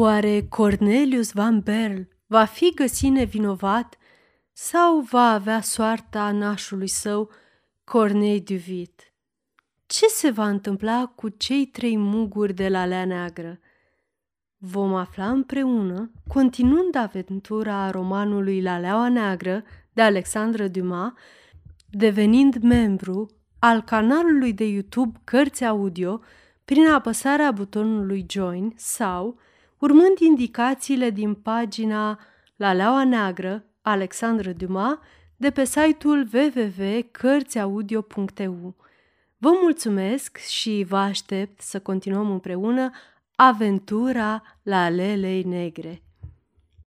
Oare Cornelius Van Berl va fi găsit nevinovat sau va avea soarta nașului său Cornei Duvit? Ce se va întâmpla cu cei trei muguri de la Lea Neagră? Vom afla împreună, continuând aventura romanului La Leaua Neagră de Alexandra Dumas, devenind membru al canalului de YouTube Cărți Audio prin apăsarea butonului Join sau urmând indicațiile din pagina La Leaua Neagră Alexandra Dumas de pe site-ul www.cărțiaudio.eu. Vă mulțumesc și vă aștept să continuăm împreună aventura la alelei negre.